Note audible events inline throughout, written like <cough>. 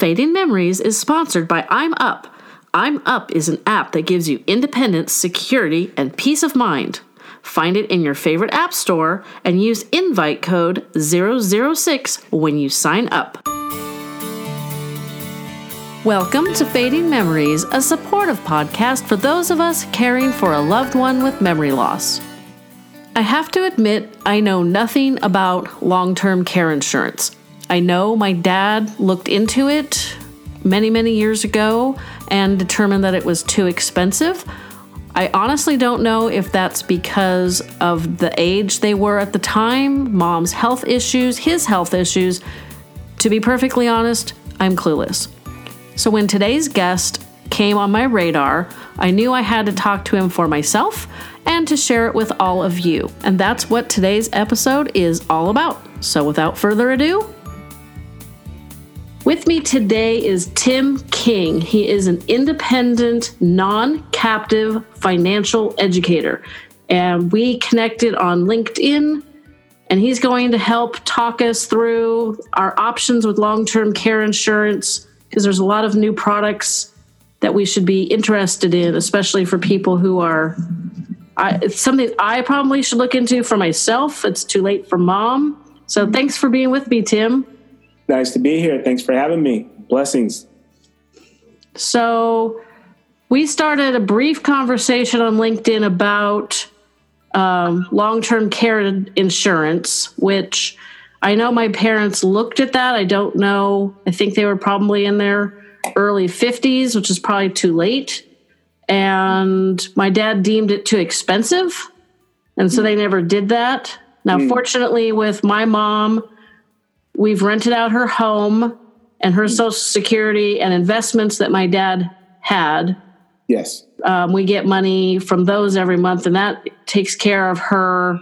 Fading Memories is sponsored by I'm Up. I'm Up is an app that gives you independence, security, and peace of mind. Find it in your favorite app store and use invite code 006 when you sign up. Welcome to Fading Memories, a supportive podcast for those of us caring for a loved one with memory loss. I have to admit, I know nothing about long term care insurance. I know my dad looked into it many, many years ago and determined that it was too expensive. I honestly don't know if that's because of the age they were at the time, mom's health issues, his health issues. To be perfectly honest, I'm clueless. So when today's guest came on my radar, I knew I had to talk to him for myself and to share it with all of you. And that's what today's episode is all about. So without further ado, with me today is Tim King. He is an independent, non captive financial educator. And we connected on LinkedIn, and he's going to help talk us through our options with long term care insurance because there's a lot of new products that we should be interested in, especially for people who are. I, it's something I probably should look into for myself. It's too late for mom. So thanks for being with me, Tim. Nice to be here. Thanks for having me. Blessings. So we started a brief conversation on LinkedIn about um, long term care insurance, which I know my parents looked at that. I don't know. I think they were probably in their early 50s, which is probably too late. And my dad deemed it too expensive. And so they never did that. Now, mm. fortunately, with my mom, we've rented out her home and her social security and investments that my dad had. Yes. Um, we get money from those every month, and that takes care of her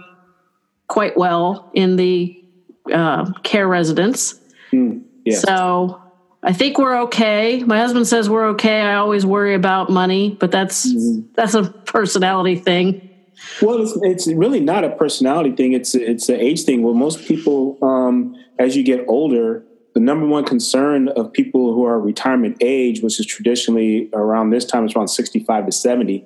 quite well in the uh, care residence. Mm, yes. So I think we're okay. My husband says we're okay. I always worry about money, but that's mm-hmm. that's a personality thing. Well, it's, it's really not a personality thing. It's it's an age thing. Well, most people, um, as you get older, the number one concern of people who are retirement age, which is traditionally around this time, it's around sixty-five to seventy,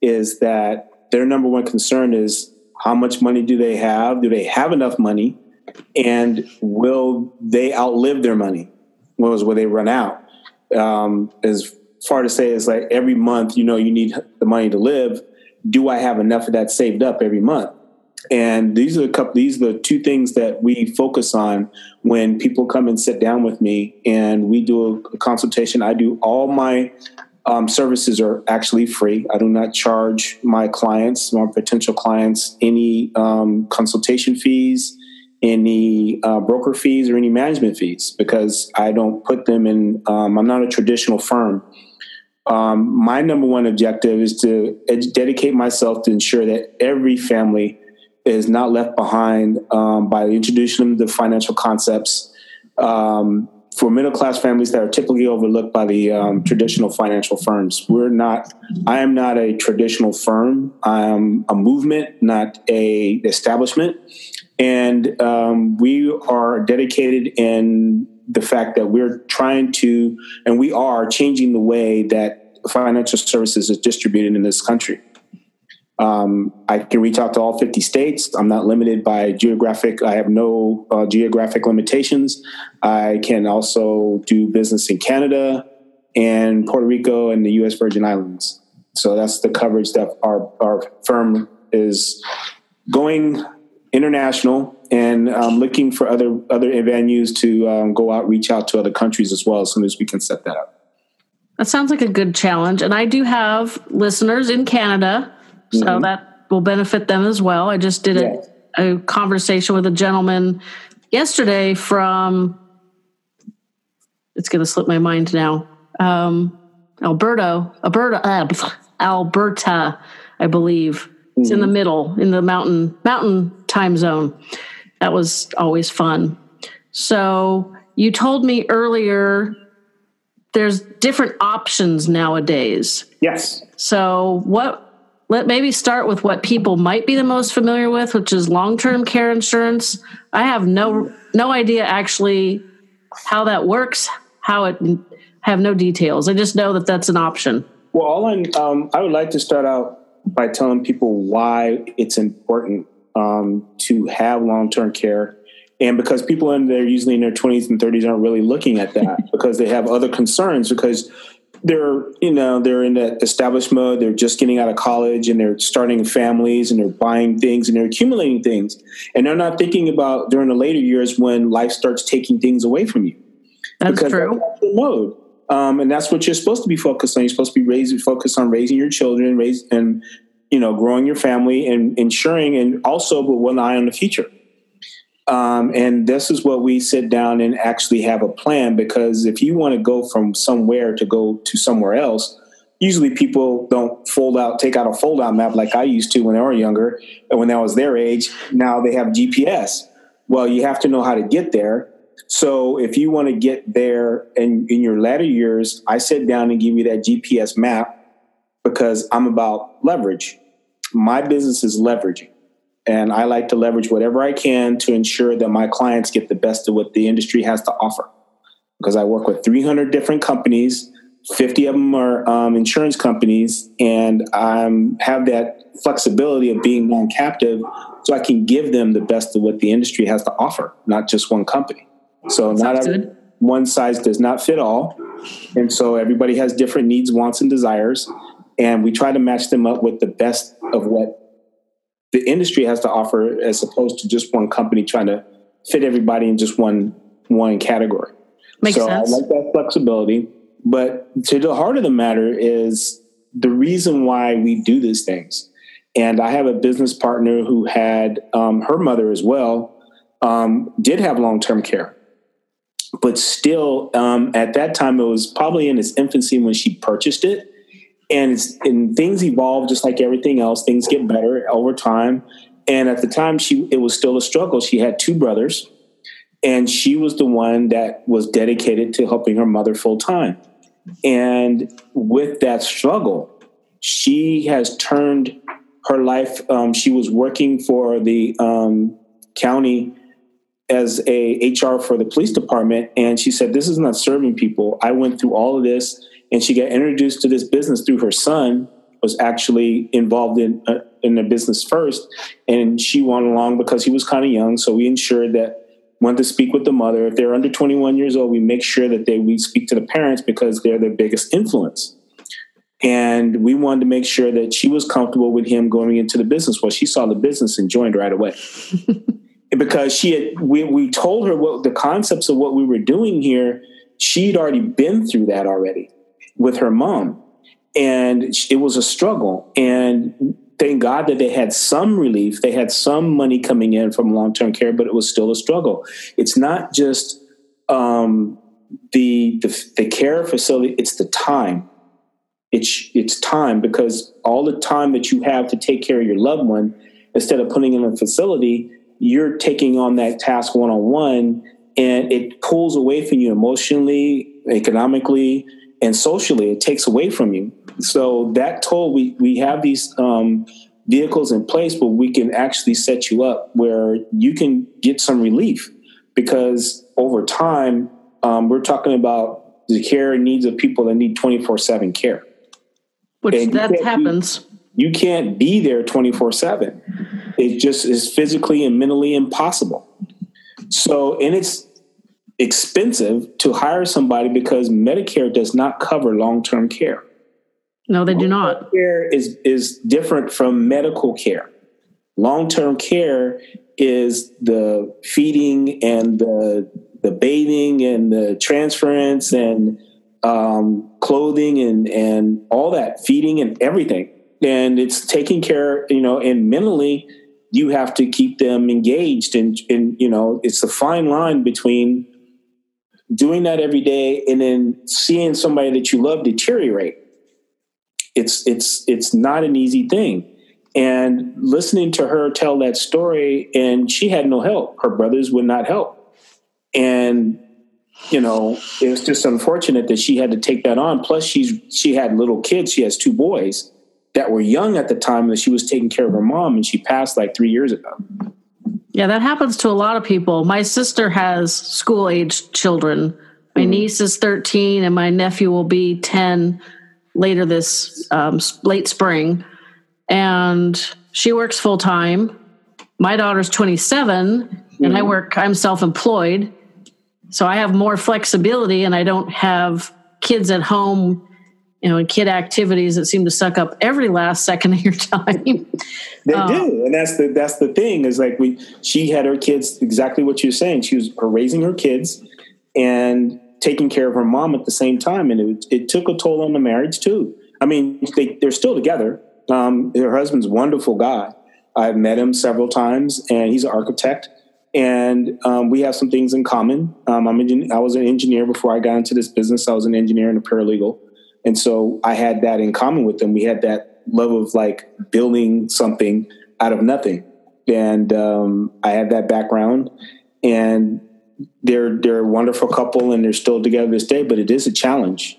is that their number one concern is how much money do they have? Do they have enough money? and will they outlive their money? Was will they run out? Um, as far as to say is like every month, you know, you need the money to live. Do I have enough of that saved up every month? And these are a couple. These are the two things that we focus on when people come and sit down with me, and we do a consultation. I do all my um, services are actually free. I do not charge my clients, my potential clients, any um, consultation fees, any uh, broker fees or any management fees because I don't put them in. Um, I'm not a traditional firm. Um, my number one objective is to ed- dedicate myself to ensure that every family is not left behind um, by introducing them to financial concepts um, for middle class families that are typically overlooked by the um, traditional financial firms. We're not. I am not a traditional firm. I am a movement, not a establishment. And um, we are dedicated in the fact that we're trying to, and we are changing the way that financial services is distributed in this country. Um, I can reach out to all 50 states. I'm not limited by geographic. I have no uh, geographic limitations. I can also do business in Canada and Puerto Rico and the U.S. Virgin Islands. So that's the coverage that our, our firm is going international and um, looking for other other venues to um, go out, reach out to other countries as well as soon as we can set that up. That sounds like a good challenge, and I do have listeners in Canada, so mm-hmm. that will benefit them as well. I just did a, a conversation with a gentleman yesterday from. It's going to slip my mind now. Um, Alberto, Alberta, uh, Alberta, I believe. It's in the mm-hmm. middle, in the mountain mountain time zone. That was always fun. So you told me earlier there's different options nowadays. Yes. So what let maybe start with what people might be the most familiar with, which is long-term care insurance. I have no no idea actually how that works, how it have no details. I just know that that's an option. Well, all I, um, I would like to start out by telling people why it's important um, to have long term care. And because people in there usually in their 20s and 30s aren't really looking at that <laughs> because they have other concerns because they're you know they're in that established mode. They're just getting out of college and they're starting families and they're buying things and they're accumulating things. And they're not thinking about during the later years when life starts taking things away from you. That's because true. that's the mode. Um, and that's what you're supposed to be focused on. You're supposed to be raising focused on raising your children raise and you know growing your family and ensuring and also with one eye on the future um, and this is what we sit down and actually have a plan because if you want to go from somewhere to go to somewhere else, usually people don't fold out, take out a fold out map like I used to when they were younger and when I was their age. Now they have GPS. Well, you have to know how to get there. So if you want to get there and in your latter years, I sit down and give you that GPS map because I'm about leverage. My business is leveraging. And I like to leverage whatever I can to ensure that my clients get the best of what the industry has to offer. Because I work with 300 different companies, 50 of them are um, insurance companies, and I have that flexibility of being non captive so I can give them the best of what the industry has to offer, not just one company. So, not every, one size does not fit all. And so, everybody has different needs, wants, and desires. And we try to match them up with the best of what the industry has to offer as opposed to just one company trying to fit everybody in just one one category. Makes so sense. I like that flexibility. But to the heart of the matter is the reason why we do these things. And I have a business partner who had um, her mother as well, um, did have long term care. But still, um, at that time, it was probably in its infancy when she purchased it and and things evolve just like everything else. Things get better over time. And at the time, she it was still a struggle. She had two brothers, and she was the one that was dedicated to helping her mother full time. And with that struggle, she has turned her life. Um, she was working for the um, county as a HR for the police department, and she said, "This is not serving people. I went through all of this and she got introduced to this business through her son was actually involved in uh, in the business first and she went along because he was kind of young so we ensured that went to speak with the mother. If they're under 21 years old we make sure that they we speak to the parents because they're their biggest influence. And we wanted to make sure that she was comfortable with him going into the business. Well she saw the business and joined right away. <laughs> Because she had we, we told her what the concepts of what we were doing here she'd already been through that already with her mom. And it was a struggle. And thank God that they had some relief. They had some money coming in from long term care, but it was still a struggle. It's not just um, the, the, the care facility; it's the time. It's it's time because all the time that you have to take care of your loved one, instead of putting in a facility, you're taking on that task one on one, and it pulls away from you emotionally, economically, and socially it takes away from you. So that toll we we have these um, vehicles in place where we can actually set you up where you can get some relief because over time um, we're talking about the care needs of people that need 24-7 care. Which and that happens be, you can't be there 24-7 it just is physically and mentally impossible. So and it's expensive to hire somebody because Medicare does not cover long-term care. No, they do not. Care is is different from medical care. Long-term care is the feeding and the the bathing and the transference and um, clothing and and all that feeding and everything. And it's taking care, you know, and mentally you have to keep them engaged and and you know it's a fine line between doing that every day and then seeing somebody that you love deteriorate. It's it's it's not an easy thing. And listening to her tell that story and she had no help. Her brothers would not help. And you know it was just unfortunate that she had to take that on. Plus she's she had little kids. She has two boys that were young at the time that she was taking care of her mom and she passed like three years ago yeah, that happens to a lot of people. My sister has school aged children My mm-hmm. niece is 13, and my nephew will be 10 later this um, late spring. And she works full time. My daughter's 27, mm-hmm. and I mm-hmm. work, I'm self employed. So I have more flexibility, and I don't have kids at home you know, and kid activities that seem to suck up every last second of your <laughs> time. they um, do, and that's the that's the thing is like we she had her kids exactly what you're saying. She was raising her kids and taking care of her mom at the same time, and it it took a toll on the marriage too. I mean, they they're still together. Um, her husband's a wonderful guy. I've met him several times, and he's an architect and um, we have some things in common. Um, I'm I was an engineer before I got into this business. I was an engineer and a paralegal, and so I had that in common with them. We had that love of like building something out of nothing. And um, I had that background. And they're they're a wonderful couple and they're still together this day, but it is a challenge.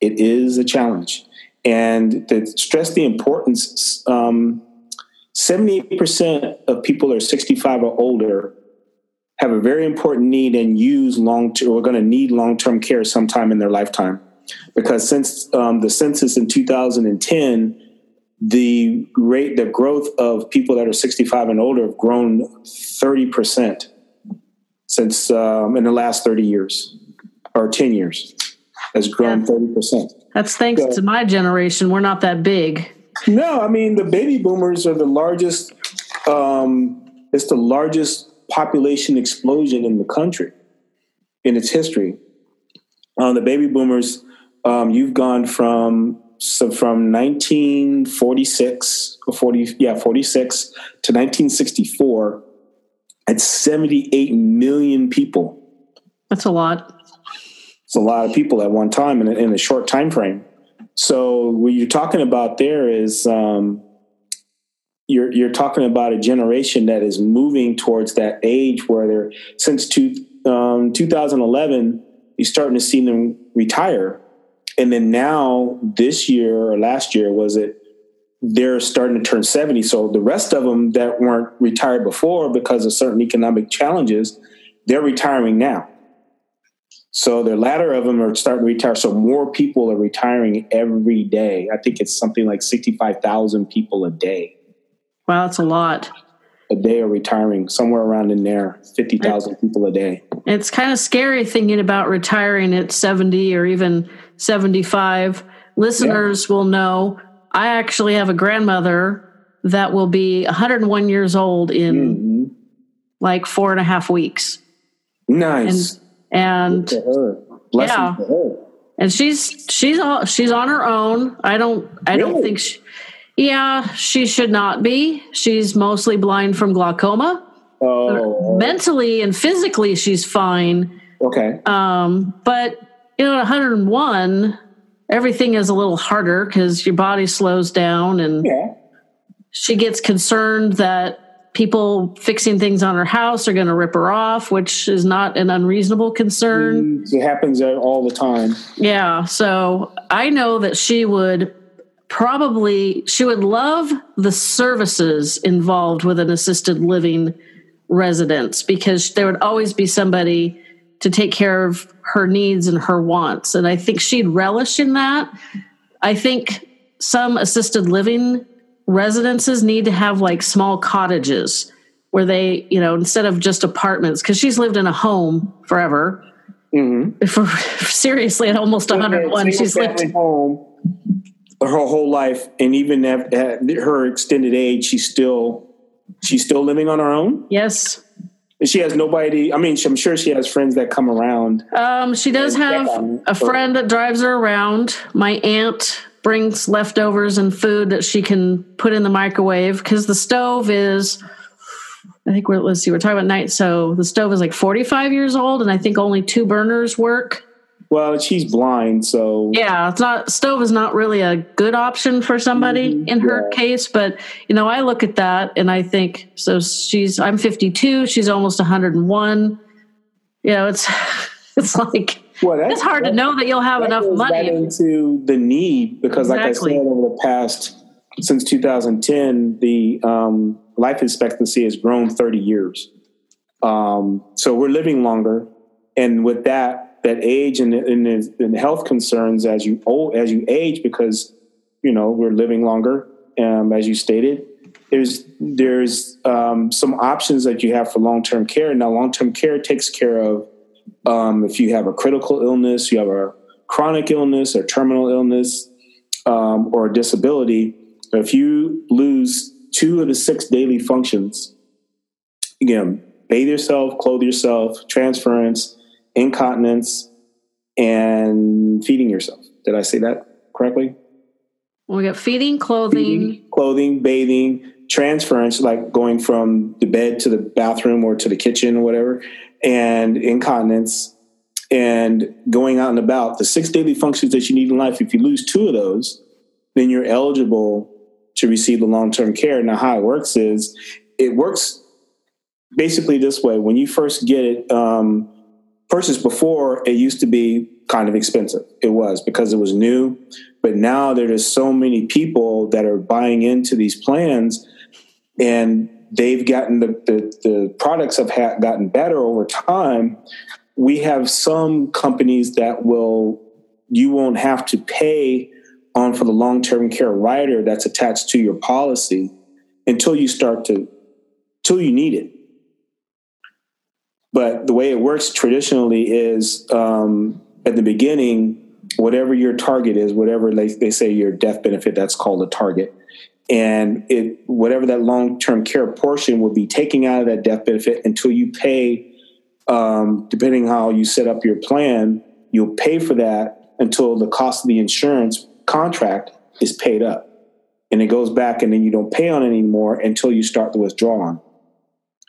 It is a challenge. And to stress the importance, um, 78% of people are 65 or older have a very important need and use long term, or going to need long term care sometime in their lifetime because since um, the census in 2010, the rate, the growth of people that are 65 and older have grown 30% since um, in the last 30 years or 10 years has grown yeah. 30%. That's thanks so, to my generation. We're not that big. No, I mean, the baby boomers are the largest, um, it's the largest population explosion in the country in its history. Uh, the baby boomers um, you've gone from so from 1946 or 40 yeah 46 to 1964 at 78 million people. That's a lot. It's a lot of people at one time in a, in a short time frame so what you're talking about there is um, you're you're talking about a generation that is moving towards that age where they're since two, um, 2011 you're starting to see them retire and then now this year or last year was it they're starting to turn 70 so the rest of them that weren't retired before because of certain economic challenges they're retiring now. So the latter of them are starting to retire. So more people are retiring every day. I think it's something like 65000 people a day. Wow that's a lot. A day are retiring somewhere around in there 50,000 people a day. It's kind of scary thinking about retiring at 70 or even 75 listeners yeah. will know I actually have a grandmother that will be 101 years old in mm-hmm. like four and a half weeks. Nice. And, and yeah. And she's she's all, she's on her own. I don't I really? don't think she, yeah, she should not be. She's mostly blind from glaucoma. Oh. Mentally and physically she's fine. Okay. Um, but you know, at 101, everything is a little harder because your body slows down and yeah. she gets concerned that people fixing things on her house are going to rip her off, which is not an unreasonable concern. Mm, it happens all the time. Yeah. So I know that she would probably, she would love the services involved with an assisted living residence because there would always be somebody to take care of her needs and her wants. And I think she'd relish in that. I think some assisted living residences need to have like small cottages where they, you know, instead of just apartments, because she's lived in a home forever. Mm-hmm. For <laughs> seriously, at almost 101, she's lived in home her whole life, and even at, at her extended age, she's still she's still living on her own. Yes, she has nobody. I mean, I'm sure she has friends that come around. Um, she does have a friend that drives her around. My aunt brings leftovers and food that she can put in the microwave because the stove is. I think we're let's see, we're talking about night. So the stove is like 45 years old, and I think only two burners work. Well, she's blind, so yeah, it's not stove is not really a good option for somebody mm-hmm, in her yeah. case. But you know, I look at that and I think so. She's I'm 52. She's almost 101. You know, it's <laughs> it's like well, it's hard to know that you'll have enough money into the need because, exactly. like I said, over the past since 2010, the um, life expectancy has grown 30 years. Um, so we're living longer, and with that that age and, and, and health concerns as you old, as you age because you know we're living longer, um, as you stated. There's there's um, some options that you have for long term care. Now, long term care takes care of um, if you have a critical illness, you have a chronic illness or terminal illness, um, or a disability. If you lose two of the six daily functions, again, bathe yourself, clothe yourself, transference, incontinence, and feeding yourself. Did I say that correctly? We got feeding, clothing, feeding, clothing, bathing, transference, like going from the bed to the bathroom or to the kitchen or whatever, and incontinence and going out and about. The six daily functions that you need in life, if you lose two of those, then you're eligible to receive the long term care. Now, how it works is it works basically this way. When you first get it, um, purchased before, it used to be kind of expensive. It was because it was new. But now there's so many people that are buying into these plans and they've gotten the, the, the products have ha- gotten better over time. We have some companies that will, you won't have to pay on for the long term care rider that's attached to your policy until you start to, till you need it. But the way it works traditionally is um, at the beginning, whatever your target is, whatever they, they say your death benefit, that's called a target. And it, whatever that long term care portion will be taking out of that death benefit until you pay, um, depending how you set up your plan, you'll pay for that until the cost of the insurance contract is paid up. And it goes back, and then you don't pay on it anymore until you start the withdrawal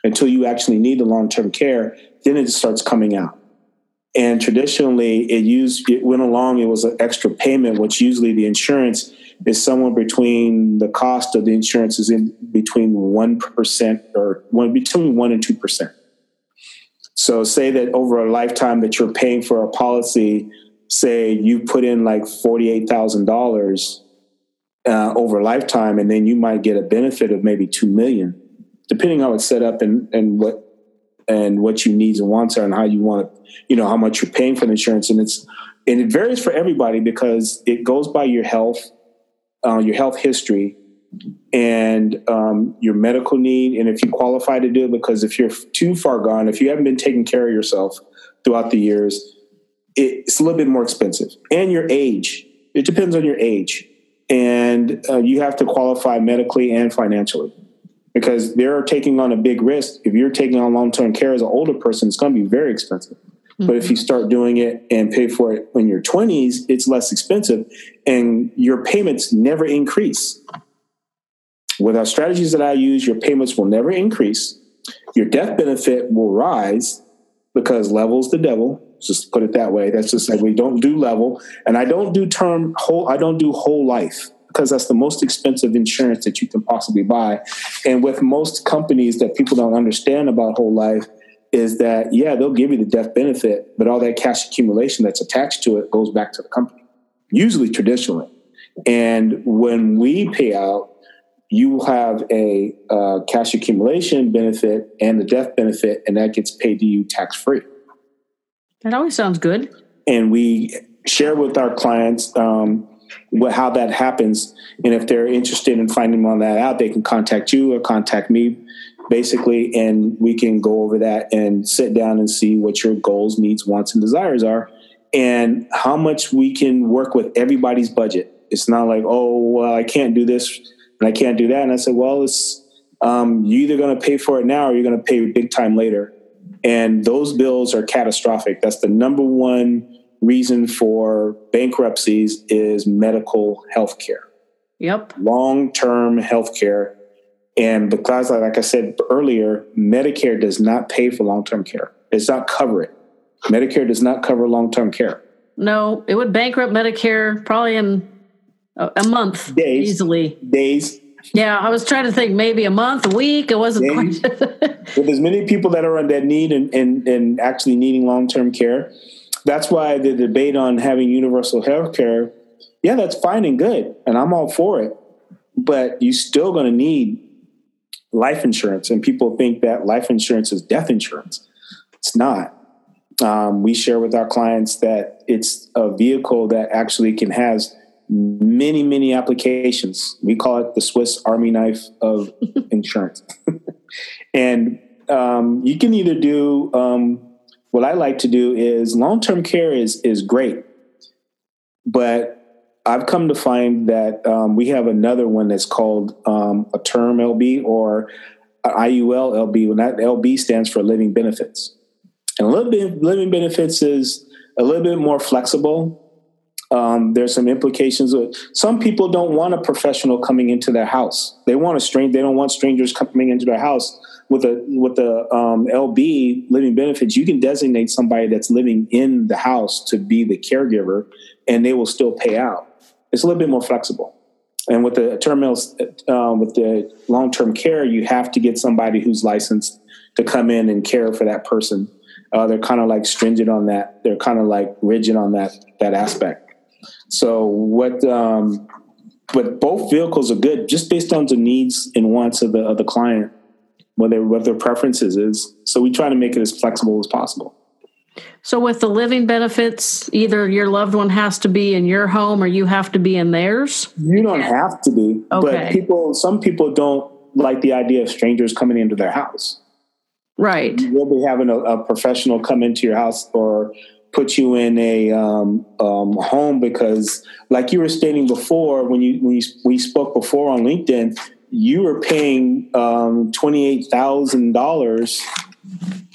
until you actually need the long term care, then it starts coming out. And traditionally, it used it went along. It was an extra payment, which usually the insurance is somewhere between the cost of the insurance is in between one percent or one between one and two percent. So, say that over a lifetime that you're paying for a policy, say you put in like forty eight thousand uh, dollars over a lifetime, and then you might get a benefit of maybe two million depending how it's set up and, and what and what your needs and wants are and how you want to, you know, how much you're paying for the insurance. And it's and it varies for everybody because it goes by your health, uh, your health history, and um, your medical need, and if you qualify to do it. Because if you're too far gone, if you haven't been taking care of yourself throughout the years, it's a little bit more expensive. And your age, it depends on your age, and uh, you have to qualify medically and financially because they're taking on a big risk. If you're taking on long term care as an older person, it's going to be very expensive. Mm-hmm. But if you start doing it and pay for it when you're 20s, it's less expensive and your payments never increase. With our strategies that I use, your payments will never increase. Your death benefit will rise because level's the devil. Just put it that way. That's just like we don't do level. And I don't do term whole, I don't do whole life because that's the most expensive insurance that you can possibly buy. And with most companies that people don't understand about whole life is that, yeah, they'll give you the death benefit, but all that cash accumulation that's attached to it goes back to the company, usually traditionally. And when we pay out, you have a uh, cash accumulation benefit and the death benefit, and that gets paid to you tax free. That always sounds good. And we share with our clients um, what, how that happens. And if they're interested in finding all that out, they can contact you or contact me, basically, and we can go over that and sit down and see what your goals, needs, wants, and desires are, and how much we can work with everybody's budget. It's not like, oh, well, I can't do this and I can't do that. And I said, well, it's um, you're either going to pay for it now or you're going to pay big time later. And those bills are catastrophic. That's the number one reason for bankruptcies is medical health care. Yep. Long term health care. And because, like I said earlier, Medicare does not pay for long term care, it does not cover it. Medicare does not cover long term care. No, it would bankrupt Medicare probably in a, a month days, easily. Days. Yeah, I was trying to think maybe a month, a week. It wasn't days. quite. <laughs> With as many people that are on that need and, and, and actually needing long term care, that's why the debate on having universal health care, yeah, that's fine and good. And I'm all for it. But you're still going to need life insurance. And people think that life insurance is death insurance. It's not. Um, we share with our clients that it's a vehicle that actually can has many many applications. We call it the Swiss Army knife of <laughs> insurance, <laughs> and um, you can either do um, what I like to do is long term care is is great, but I've come to find that um, we have another one that's called um, a term LB or IUL LB. When that LB stands for living benefits, and a little bit living benefits is a little bit more flexible. Um, there's some implications. Some people don't want a professional coming into their house. They want a strange. They don't want strangers coming into their house with a with the um, LB living benefits, you can designate somebody that's living in the house to be the caregiver, and they will still pay out. It's a little bit more flexible. And with the term um, with the long term care, you have to get somebody who's licensed to come in and care for that person. Uh, they're kind of like stringent on that. They're kind of like rigid on that that aspect. So what? Um, but both vehicles are good just based on the needs and wants of the of the client what their what their preferences is. So we try to make it as flexible as possible. So with the living benefits, either your loved one has to be in your home or you have to be in theirs. You don't have to be, okay. but people some people don't like the idea of strangers coming into their house. Right. You'll be having a, a professional come into your house or put you in a um, um, home because, like you were stating before, when you when you, we spoke before on LinkedIn, you were paying um, twenty eight thousand dollars.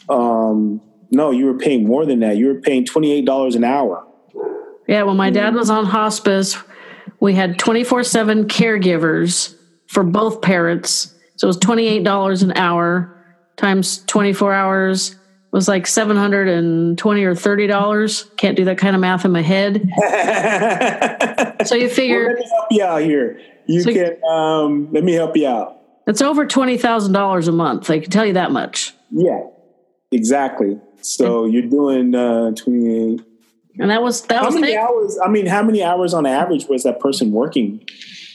Um, no, you were paying more than that. You were paying twenty eight dollars an hour. Yeah, when my dad was on hospice, we had twenty four seven caregivers for both parents. So it was twenty eight dollars an hour times twenty four hours was like seven hundred and twenty or thirty dollars. Can't do that kind of math in my head. <laughs> so you figure. Well, let me help you out here you so can um, let me help you out. It's over twenty thousand dollars a month. I can tell you that much. Yeah, exactly. So and, you're doing uh, twenty eight. And that was that how was many hours? I mean, how many hours on average was that person working?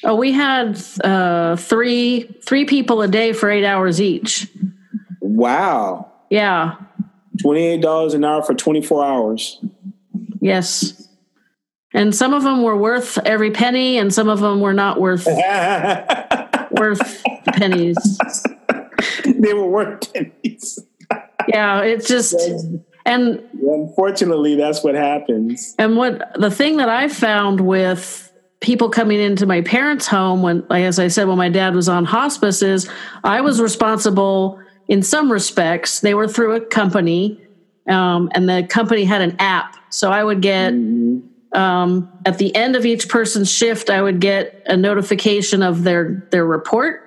Oh, we had uh, three three people a day for eight hours each. Wow. Yeah. Twenty eight dollars an hour for twenty four hours. Yes and some of them were worth every penny and some of them were not worth <laughs> worth pennies. They were worth pennies. Yeah it's just and unfortunately that's what happens. And what the thing that i found with people coming into my parents home when as i said when my dad was on hospice is i was responsible in some respects. They were through a company um, and the company had an app. So i would get mm-hmm um, at the end of each person's shift, I would get a notification of their their report,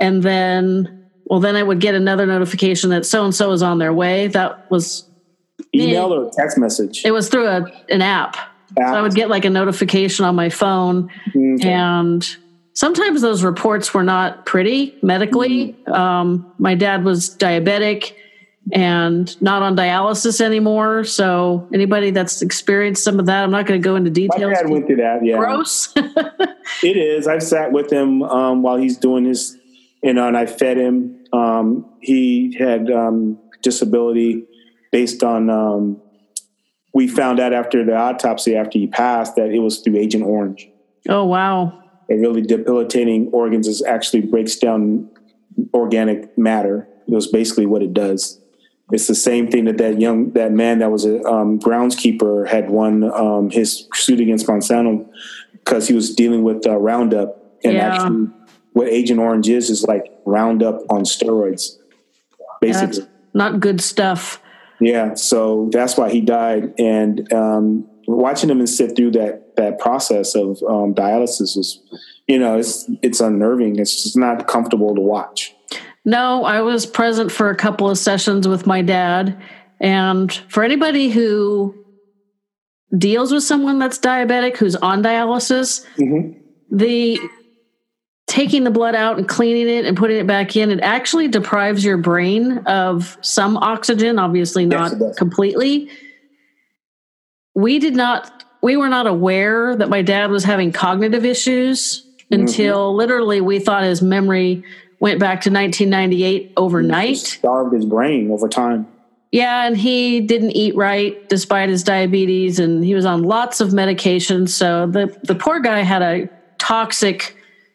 and then well, then I would get another notification that so and so is on their way. That was email or text message. It was through a an app. app. So I would get like a notification on my phone, okay. and sometimes those reports were not pretty medically. Mm-hmm. Um, my dad was diabetic and not on dialysis anymore. So anybody that's experienced some of that, I'm not going to go into details. My dad went through that. Yeah, gross. <laughs> it is. I've sat with him um, while he's doing his, you know, and I fed him. Um, he had um, disability based on. Um, we found out after the autopsy, after he passed, that it was through Agent Orange. Oh wow! A really debilitating organs is actually breaks down organic matter. It was basically what it does it's the same thing that that young that man that was a um, groundskeeper had won um, his suit against Monsanto because he was dealing with uh, Roundup and yeah. actually what Agent Orange is is like Roundup on steroids, basically. That's not good stuff. Yeah, so that's why he died, and um, watching him and sit through that that process of um, dialysis was, you know, it's it's unnerving. It's just not comfortable to watch. No, I was present for a couple of sessions with my dad. And for anybody who deals with someone that's diabetic who's on dialysis, mm-hmm. the taking the blood out and cleaning it and putting it back in, it actually deprives your brain of some oxygen, obviously not yes, completely. We did not, we were not aware that my dad was having cognitive issues mm-hmm. until literally we thought his memory went back to 1998 overnight. Starved his brain over time. Yeah, and he didn't eat right despite his diabetes, and he was on lots of medications. So the the poor guy had a toxic.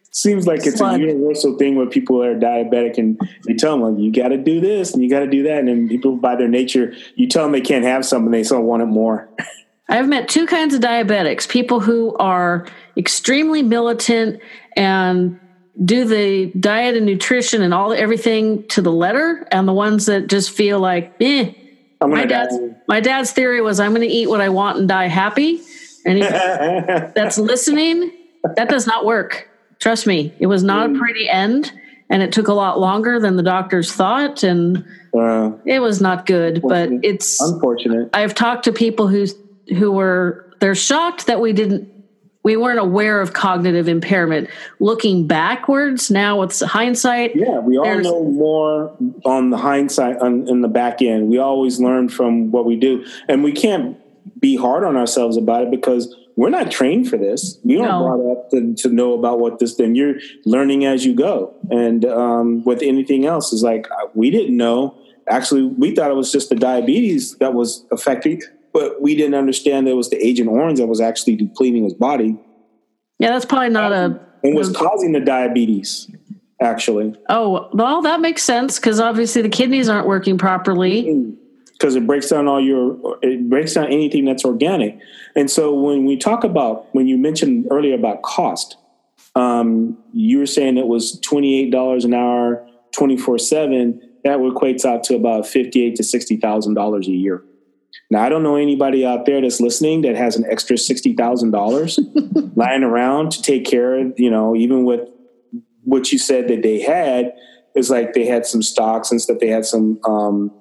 Seems like it's Slug. a universal thing where people are diabetic and you tell them, like, you got to do this and you got to do that. And then people, by their nature, you tell them they can't have something, they still want it more. <laughs> I've met two kinds of diabetics: people who are extremely militant and do the diet and nutrition and all everything to the letter, and the ones that just feel like, eh. My dad's my dad's theory was I'm going to eat what I want and die happy, and he <laughs> that's listening, that does not work. Trust me, it was not a pretty end, and it took a lot longer than the doctors thought, and uh, it was not good. But it's unfortunate. I've talked to people who who were they're shocked that we didn't we weren't aware of cognitive impairment. Looking backwards now with hindsight, Yeah, we all know more on the hindsight on, in the back end. We always learn from what we do, and we can't be hard on ourselves about it because we're not trained for this. We don't No. brought up to, to know about what this. Then you're learning as you go, and um, with anything else, is like uh, we didn't know. Actually, we thought it was just the diabetes that was affecting, but we didn't understand that it was the Agent Orange that was actually depleting his body yeah, that's probably not a and was causing the diabetes. Actually, oh well that makes sense because obviously the kidneys aren't working properly. because it breaks down all your it breaks down anything that's organic and so when we talk about when you mentioned earlier about cost um, you were saying it was $28 an hour 24-7 that equates out to about 58 to $60000 a year now i don't know anybody out there that's listening that has an extra $60000 <laughs> lying around to take care of you know even with what you said that they had is like they had some stocks and stuff they had some um,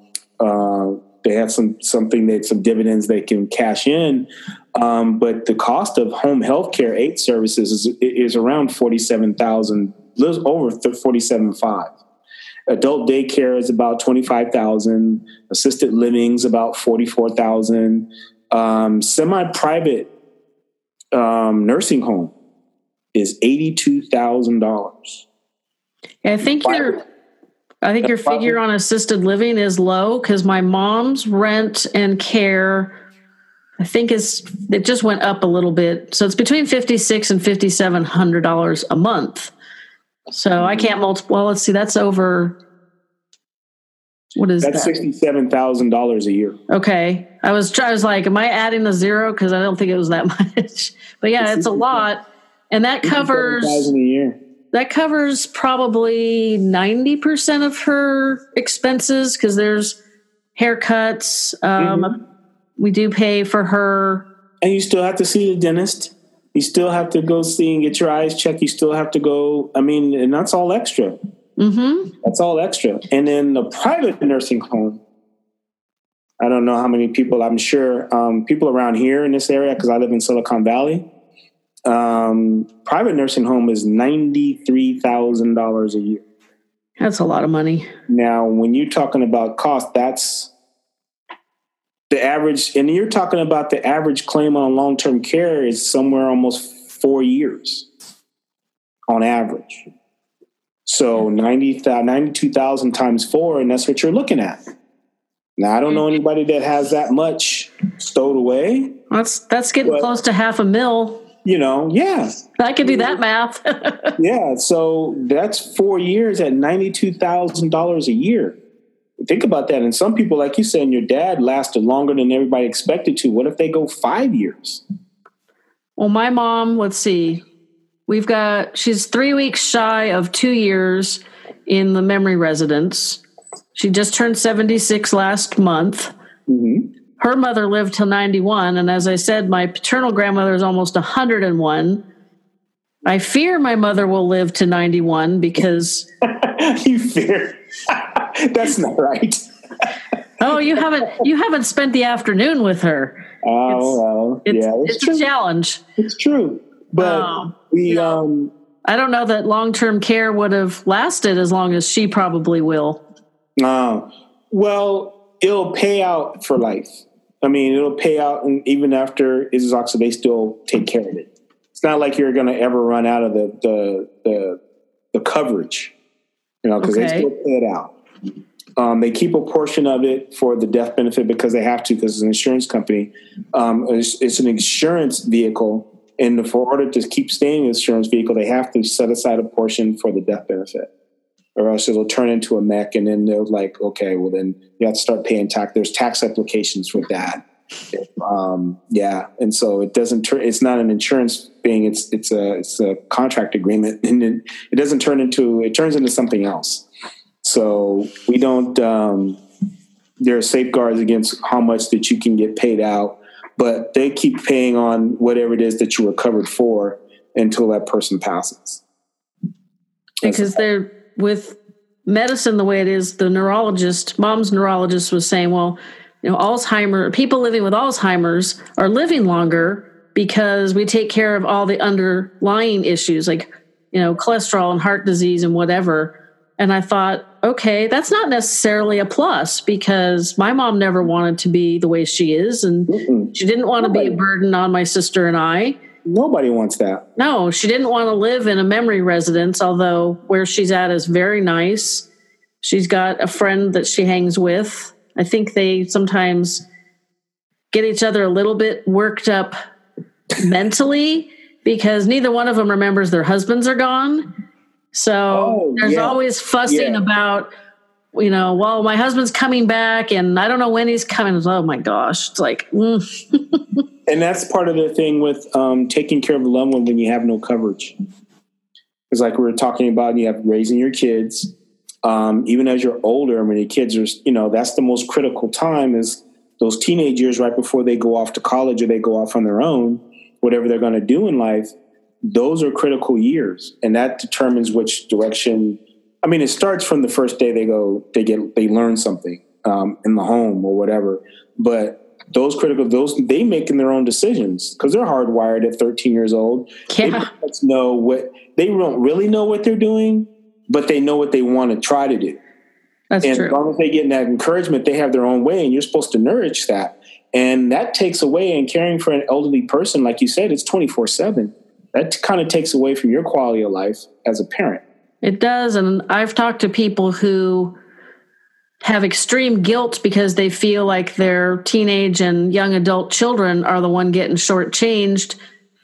uh, they have some something that some dividends they can cash in. Um, but the cost of home health care aid services is, is around forty seven thousand, little over forty seven five. Adult daycare is about twenty five thousand. Assisted living is about forty four thousand. Um, Semi private um, nursing home is eighty two thousand dollars. I think your I think your figure on assisted living is low because my mom's rent and care I think is it just went up a little bit. So it's between fifty six and fifty seven hundred dollars a month. So I can't multiply well, let's see, that's over what is that? That's that? sixty seven thousand dollars a year. Okay. I was I was like, am I adding a zero? Because I don't think it was that <laughs> much. But yeah, it's a lot. And that covers thousand a year. that covers probably 90% of her expenses because there's haircuts. Um, We do pay for her. And you still have to see the dentist. You still have to go see and get your eyes checked. You still have to go. I mean, and that's all extra. hmm That's all extra. And then the private nursing home. I don't know how many people. I'm sure um, people around here in this area because I live in Silicon Valley. Um, private nursing home is ninety three thousand dollars a year. That's a lot of money. Now, when you're talking about cost, that's the average, and you're talking about the average claim on long term care is somewhere almost four years on average. So mm-hmm. 90, 92,000 times four, and that's what you're looking at. Now, I don't know mm-hmm. anybody that has that much stowed away. That's that's getting Well- close to half a mil. You know, yeah, I can do that mm-hmm. math. <laughs> yeah. So that's four years at $92,000 a year. Think about that. And some people, like you said, and your dad lasted longer than everybody expected to. What if they go five years? well, my mom, let's see, we've got she's three weeks shy of two years in the memory residence. She just turned 76 last month. Mm-hmm. her mother lived till 91 and as i said my paternal grandmother is almost 101 i fear my mother will live to 91 because <laughs> you fear. <laughs> <laughs> that's not right. <laughs> oh you haven't you haven't spent the afternoon with her Oh, well, it's, yeah, it's, it's true. a challenge It's true. But Oh, we, um, i don't know that long-term care would have lasted as long as she probably will Uh, well, it'll pay out for life. I mean, it'll pay out, and even after it's exhausted, they still take care of it. It's not like you're going to ever run out of the the the, the coverage, you know, because Okay. they still pay it out. Um, they keep a portion of it for the death benefit because they have to, because it's an insurance company. Um, it's, it's, an insurance vehicle, and for order to keep staying an insurance vehicle, they have to set aside a portion for the death benefit, or else it'll turn into a MEC, and then they're like, okay, well then you have to start paying tax. There's tax applications for that. Um, yeah, and so it doesn't turn. It's not an insurance thing. It's it's a it's a contract agreement, <laughs> and it, it doesn't turn into. It turns into something else. So we don't. Um, there are safeguards against how much that you can get paid out, but they keep paying on whatever it is that you were covered for until that person passes. Because they're with medicine the way it is. The neurologist, mom's neurologist, was saying, well, you know, Alzheimer people living with Alzheimer's are living longer because we take care of all the underlying issues like you know cholesterol and heart disease and whatever and I thought, okay, that's not necessarily a plus because my mom never wanted to be the way she is, and Mm-mm. she didn't want Nobody. to be a burden on my sister and I. Nobody wants that. No, she didn't want to live in a memory residence, although where she's at is very nice. She's got a friend that she hangs with. I think they sometimes get each other a little bit worked up mentally because neither one of them remembers their husbands are gone so oh, there's yeah. always fussing yeah. about, you know, well, my husband's coming back and I don't know when he's coming. Oh my gosh. It's like, mm. <laughs> and that's part of the thing with um, taking care of a loved one when you have no coverage. It's like we were talking about, you have raising your kids. Um, even as you're older, when your kids are, you know, that's the most critical time is those teenage years right before they go off to college or they go off on their own, whatever they're going to do in life those are critical years and that determines which direction i mean it starts from the first day they go they get they learn something um, in the home or whatever. But those critical those they making their own decisions because they're hardwired at 13 years old. Yeah. they know what they don't really know what they're doing but they know what they want to try to do. That's and true. as long as they get that encouragement they have their own way and you're supposed to nourish that. And that takes away in caring for an elderly person like you said it's 24 7 that kind of takes away from your quality of life as a parent. It does. And I've talked to people who have extreme guilt because they feel like their teenage and young adult children are the one getting shortchanged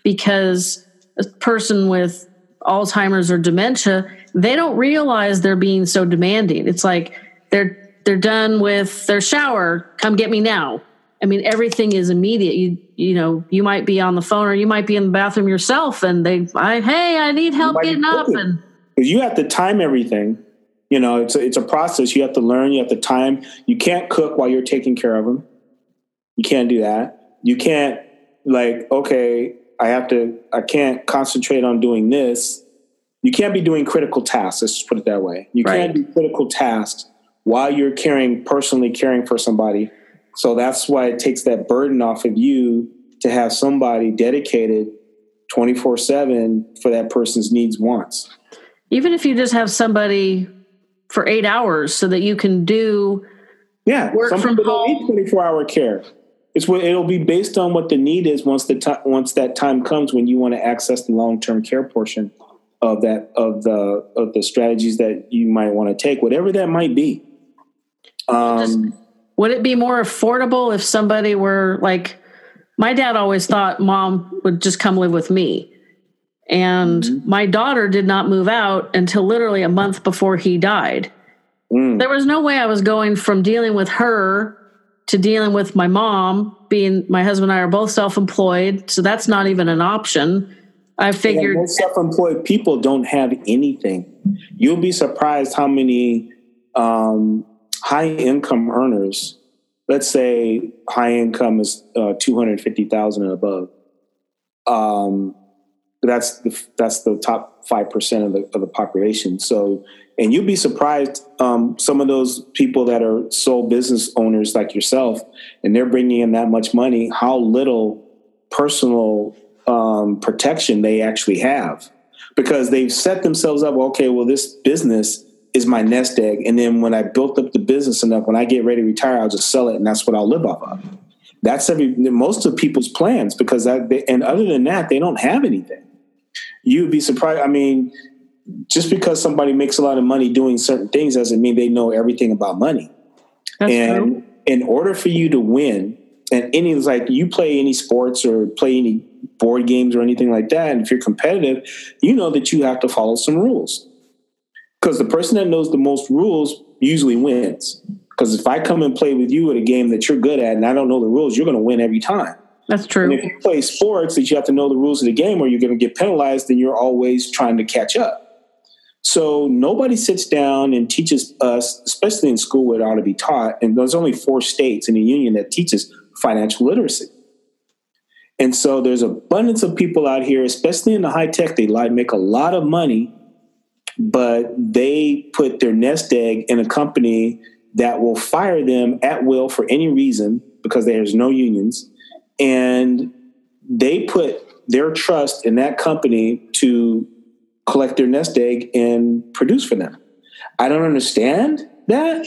because a person with Alzheimer's or dementia, they don't realize they're being so demanding. It's like they're they're done with their shower, come get me now. I mean, everything is immediate. You you know, you might be on the phone or you might be in the bathroom yourself, and they, I, hey, I need help getting up, and you have to time everything. You know, it's a, it's a process. You have to learn. You have to time. You can't cook while you're taking care of them. You can't do that. You can't like, okay, I have to. I can't concentrate on doing this. You can't be doing critical tasks. Let's just put it that way. You right. can't do critical tasks while you're caring personally caring for somebody so that's why it takes that burden off of you to have somebody dedicated 24 7 for that person's needs wants. Even if you just have somebody for eight hours so that you can do yeah work some from people home. need 24 hour care it's what it'll be based on what the need is once the time once that time comes when you want to access the long-term care portion of that of the of the strategies that you might want to take whatever that might be um, would it be more affordable if somebody were like, my dad always thought mom would just come live with me. And mm-hmm. my daughter did not move out until literally a month before he died. Mm. There was no way I was going from dealing with her to dealing with my mom, being my husband and I are both self employed. So that's not even an option. I figured yeah, most self-employed people don't have anything. You'll be surprised how many um, high income earners, let's say high income is uh, 250,000 and above. Um, that's the, that's the top 5% of the, of the population. So, and you'd be surprised, um, some of those people that are sole business owners like yourself, and they're bringing in that much money, how little personal um, protection they actually have because they've set themselves up. Okay, well, this business is my nest egg. And then when I built up the business enough, when I get ready to retire, I'll just sell it, and that's what I'll live off of. That's every most of people's plans because that, they, and other than that, they don't have anything. You'd be surprised. I mean, just because somebody makes a lot of money doing certain things doesn't mean they know everything about money. That's and true. in order for you to win, and any like you play any sports or play any board games or anything like that, and if you're competitive, you know that you have to follow some rules. Because the person that knows the most rules usually wins. Because if I come and play with you at a game that you're good at and I don't know the rules, you're going to win every time. That's And true. if you play sports that you have to know the rules of the game or you're going to get penalized, then you're always trying to catch up. So nobody sits down and teaches us, especially in school where it ought to be taught. And there's only four states in the union that teaches financial literacy. And so there's abundance of people out here, especially in the high tech, they like make a lot of money, but they put their nest egg in a company that will fire them at will for any reason because there's no unions. And they put their trust in that company to collect their nest egg and produce for them. I don't understand that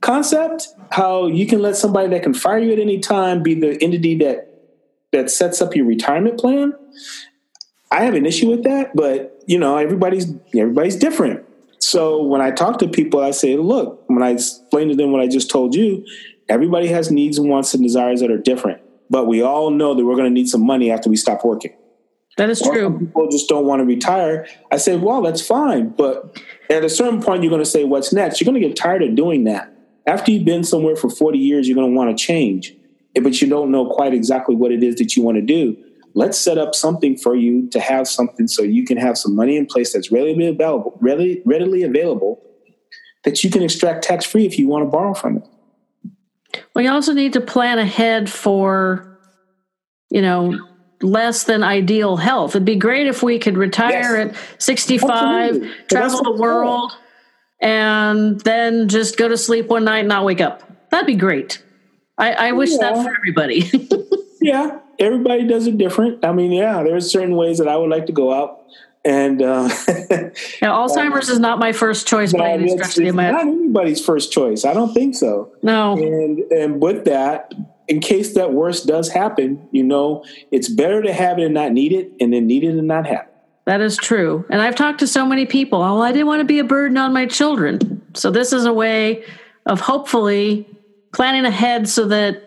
concept. How you can let somebody that can fire you at any time be the entity that that sets up your retirement plan. I have an issue with that, but you know, everybody's everybody's different. So when I talk to people, I say, look, when I explain to them what I just told you, everybody has needs and wants and desires that are different. But we all know that we're going to need some money after we stop working. That is Or true. people just don't want to retire. I said, well, that's fine. But at a certain point, you're going to say, what's next? You're going to get tired of doing that. After you've been somewhere for 40 years, you're going to want to change, but you don't know quite exactly what it is that you want to do. Let's set up something for you to have something so you can have some money in place that's readily available, readily, readily available that you can extract tax free if you want to borrow from it. We also need to plan ahead for, you know, less than ideal health. It'd be great if we could retire Yes. at 65, Absolutely. Travel the world, and then just go to sleep one night and not wake up. That'd be great. I, I wish that for everybody. <laughs> Yeah, everybody does it different. I mean, yeah, there's certain ways that I would like to go out and uh, <laughs> now, Alzheimer's is not my first choice by any stretch of the it's not anybody's first choice. I don't think so. No, And and with that, in case that worst does happen, you know, it's better to have it and not need it, and then need it and not have it. that is true. And I've talked to so many people. Oh, I didn't want to be a burden on my children. So this is a way of hopefully planning ahead so that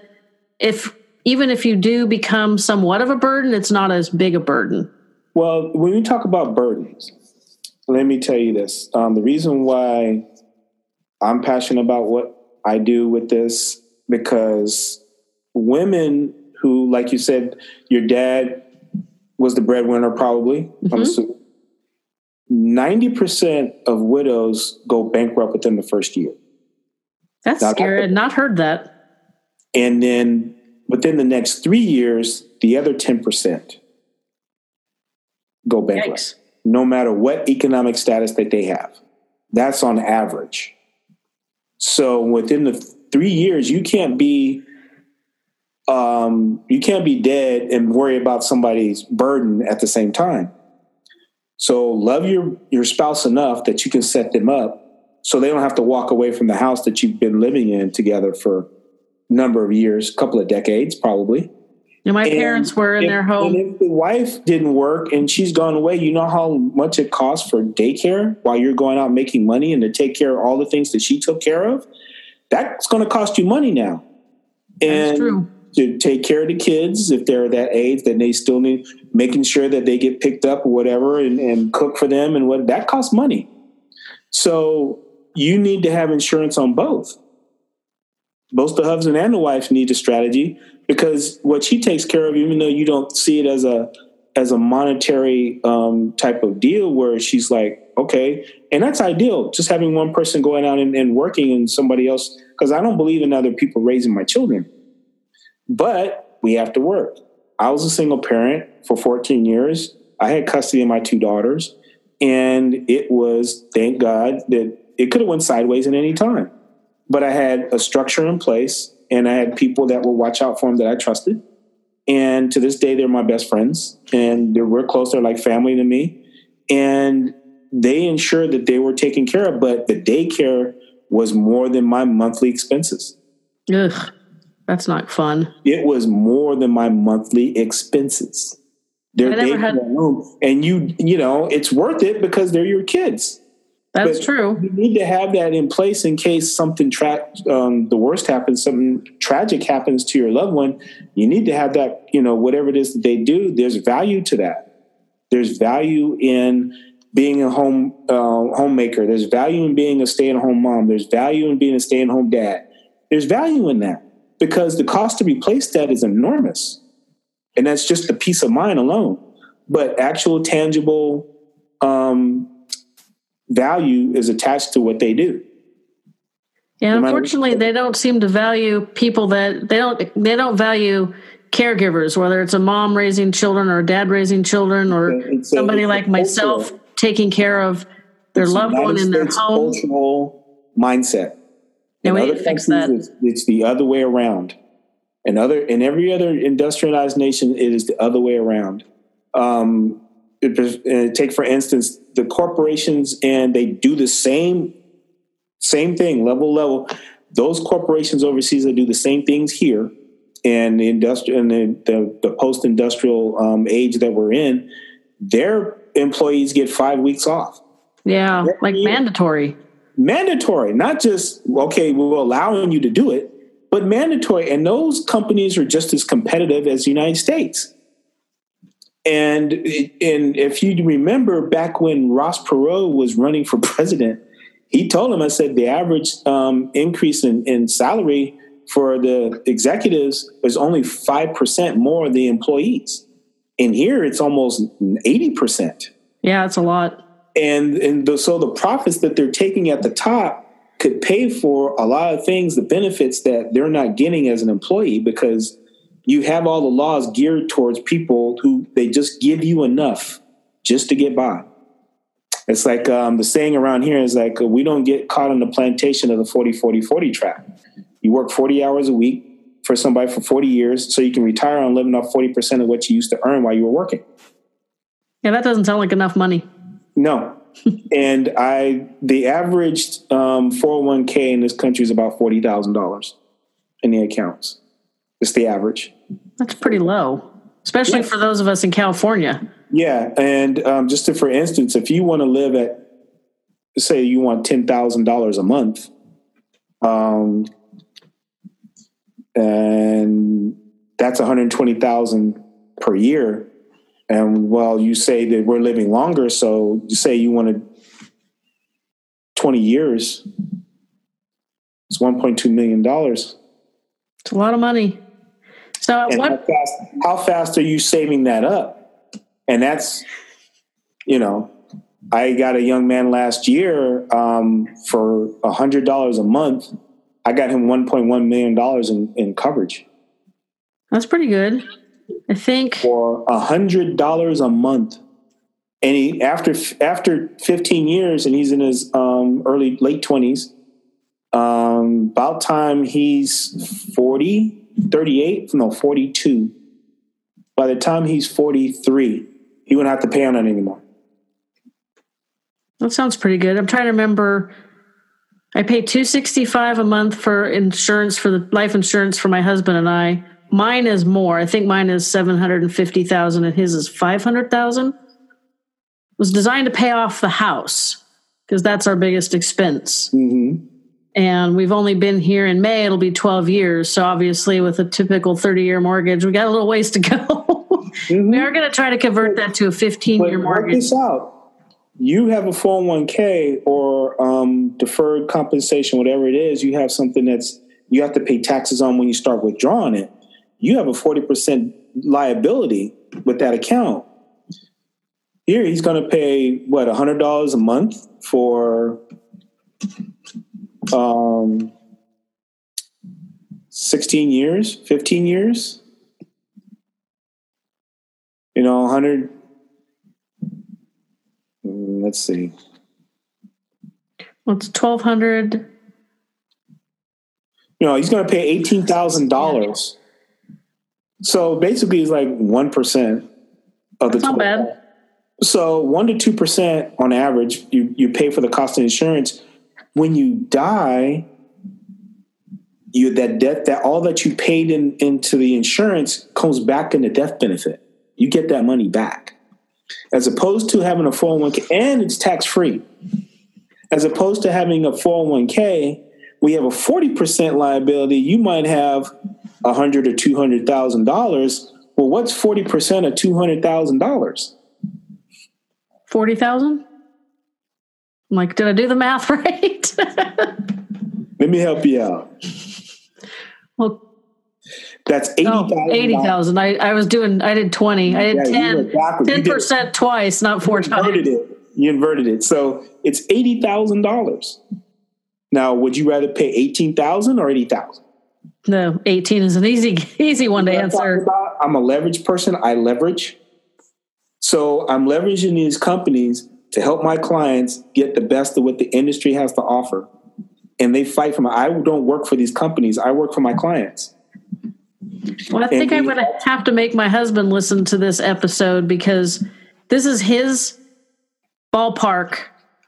if even if you do become somewhat of a burden, it's not as big a burden. Well, when we talk about burdens, let me tell you this: um, the reason why I'm passionate about what I do with this because women who, like you said, your dad was the breadwinner, probably. I'm Mhm. assuming. Ninety percent of widows go bankrupt within the first year. That's Now, scary. I'd not heard that. And then within the next three years, the other 10% go bankrupt, Yikes. no matter what economic status that they have. That's on average. So within the three years, you can't be um, you can't be dead and worry about somebody's burden at the same time. So love your your spouse enough that you can set them up so they don't have to walk away from the house that you've been living in together for number of years, a couple of decades probably. And my And parents were in their home. And if the wife didn't work and she's gone away, you know how much it costs for daycare while you're going out making money and to take care of all the things that she took care of? That's going to cost you money now. And true. to take care of the kids if they're that age, then they still need making sure that they get picked up or whatever and, and cook for them and what that costs money. So you need to have insurance on both. Both the husband and the wife need a strategy because what she takes care of, even though you don't see it as a as a monetary um, type of deal where she's like, okay, and that's ideal. Just having one person going out and, and working and somebody else, because I don't believe in other people raising my children but we have to work. I was a single parent for 14 years. I had custody of my two daughters, and it was thank God that it could have went sideways at any time. But I had a structure in place, and I had people that would watch out for them that I trusted. And to this day, they're my best friends, and they're we're close. They're like family to me, and they ensured that they were taken care of. But the daycare was more than my monthly expenses. Ugh, that's not fun. It was more than my monthly expenses. They're they had, and you you know it's worth it because they're your kids. That's but true. You need to have that in place in case something tra- um, the worst happens, something tragic happens to your loved one. You need to have that, you know, whatever it is that they do. There's value to that. There's value in being a home uh, homemaker. There's value in being a stay at home mom. There's value in being a stay at home dad. There's value in that because the cost to replace that is enormous, and that's just the peace of mind alone. But actual tangible um, value is attached to what they do. Yeah, unfortunately, they don't seem to value people that they don't they don't value caregivers, whether it's a mom raising children or a dad raising children or somebody like myself taking care of their it's loved one in their home. Cultural mindset. Yeah, we need to fix that. It's, it's, the other way around. In other in every other industrialized nation, it is the other way around. Um, take for instance the corporations and they do the same same thing level level. Those corporations overseas that do the same things here and the industrial and the, the, the post-industrial um, age that we're in their employees get five weeks off. Yeah like mandatory. Mandatory not just okay we're allowing you to do it but mandatory. And those companies are just as competitive as the united states and and if you remember back when Ross Perot was running for <laughs> president, he told him, I said, the average um, increase in, in salary for the executives is only 5% more than the employees. And here it's almost 80%. Yeah, it's a lot. And, and the, so the profits that they're taking at the top could pay for a lot of things, the benefits that they're not getting as an employee because you have all the laws geared towards people who they just give you enough just to get by. It's like um, the saying around here is like, we don't get caught on the plantation of the 40, 40, 40 trap. You work 40 hours a week for somebody for 40 years so you can retire on living off 40% of what you used to earn while you were working. Yeah, that doesn't sound like enough money. No. <laughs> and I, the average um, 401k in this country is about $40,000 in the accounts. It's the average. That's pretty low, especially for those of us in California. Yeah, and um, just to, for instance, if you want to live at, say, you want ten thousand dollars a month, um, and that's one hundred twenty thousand per year. And well, you say that we're living longer, so you say you want wanted twenty years. It's one point two million dollars. It's a lot of money. So and what, how, fast, how fast are you saving that up? And that's, you know, I got a young man last year um, for a hundred dollars a month. I got him one point one million dollars in, in coverage. That's pretty good. I think for a hundred dollars a month, and he after after fifteen years, and he's in his um, early late twenties. Um, about time he's forty, 38, no, 42. By the time he's 43, he won't have to pay on it anymore. That sounds pretty good. I'm trying to remember. I pay 265 a month for insurance for the life insurance for my husband and I. Mine is more. I think mine is 750,000 and his is 500,000. It was designed to pay off the house because that's our biggest expense. Mm-hmm and we've only been here in May. It'll be 12 years. So obviously, with a typical 30 year mortgage, we got a little ways to go. <laughs> mm-hmm. We are going to try to convert that to a 15 year mortgage. Work this out. You have a 401k or um, deferred compensation, whatever it is. You have something that's you have to pay taxes on when you start withdrawing it. You have a 40% liability with that account. Here, he's going to pay what $100 a month for um, 16 years, 15 years. You know, 100. Mm, let's see. Well, it's 1200 You know, he's going to pay $18,000. So basically, it's like 1% of That's the not bad. So 1% to 2% on average, you, you pay for the cost of insurance when you die, you that death that all that you paid in, into the insurance comes back in the death benefit. you get that money back. As opposed to having a 401k, and it's tax free. As opposed to having a 401k, we have a 40% liability. You might have a hundred or two hundred thousand dollars. Well, what's 40% of two hundred thousand dollars? Forty thousand. I'm like, did I do the math <laughs> right? Let me help you out. well, That's oh, eighty oh, thousand. 80,000. I, I was doing, I did 20. I did Yeah, you 10, went did- 10% twice, not four you inverted times. it. You inverted it. So it's eighty thousand dollars. Now, would you rather pay eighteen thousand or eighty thousand? No, 18 is an easy, <laughs> easy one to answer. I'm a leverage person. I leverage. So I'm leveraging these companies to help my clients get the best of what the industry has to offer. And they fight for my, I don't work for these companies. I work for my clients. Well, I think And I'm going to have to make my husband listen to this episode because this is his ballpark.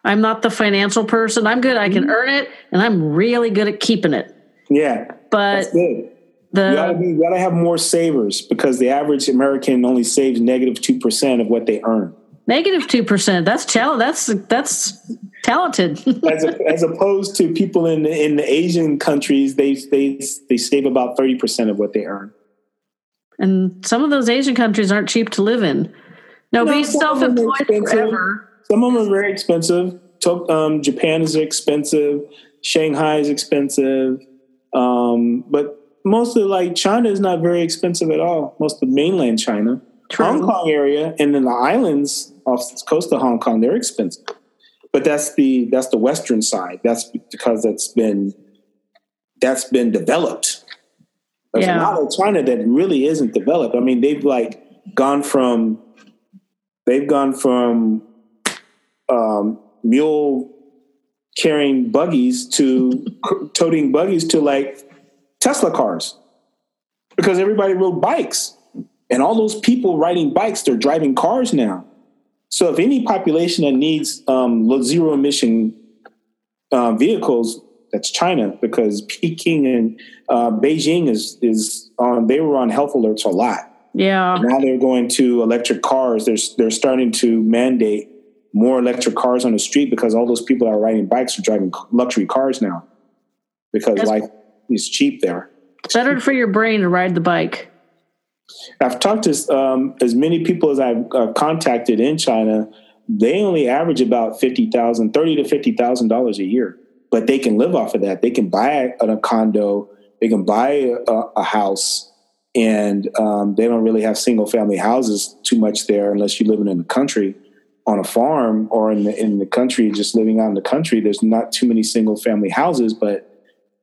I'm not the financial person. I'm good. I can mm-hmm. earn it, and I'm really good at keeping it. Yeah. But That's good. You gotta, the be, you gotta have more savers because the average American only saves negative 2% of what they earn. Negative two percent. That's That's that's talented. <laughs> as, a, as opposed to people in in the Asian countries, they they they save about thirty percent of what they earn. and some of those Asian countries aren't cheap to live in. No, No, be some of them are self-employed forever. Some of them are very expensive. Um, Japan is expensive. Shanghai is expensive. Um, but mostly, like China is not very expensive at all. Most of mainland China, True. Hong Kong area, and then the islands off the coast of Hong Kong, they're expensive. But that's the that's the western side. That's because that's been that's been developed. There's Yeah. a lot of China that really isn't developed. I mean, they've like gone from they've gone from um, mule carrying buggies to <laughs> toting buggies to like Tesla cars because everybody rode bikes. And all those people riding bikes, they're driving cars now. So if any population that needs um, low- zero emission uh, vehicles, that's China because Peking and uh, Beijing is is on. They were on health alerts a lot. Yeah. Now they're going to electric cars. They're they're starting to mandate more electric cars on the street because all those people that are riding bikes are driving luxury cars now because Yes. life is cheap there. It's Better for your brain to ride the bike. I've talked to um, as many people as I've uh, contacted in China. They only average about fifty thousand, thirty to fifty thousand dollars a year, but they can live off of that. They can buy a, a condo, they can buy a, a house, and um, they don't really have single family houses too much there unless you're living in the country on a farm or in the in the country, just living out in the country. There's not too many single family houses, but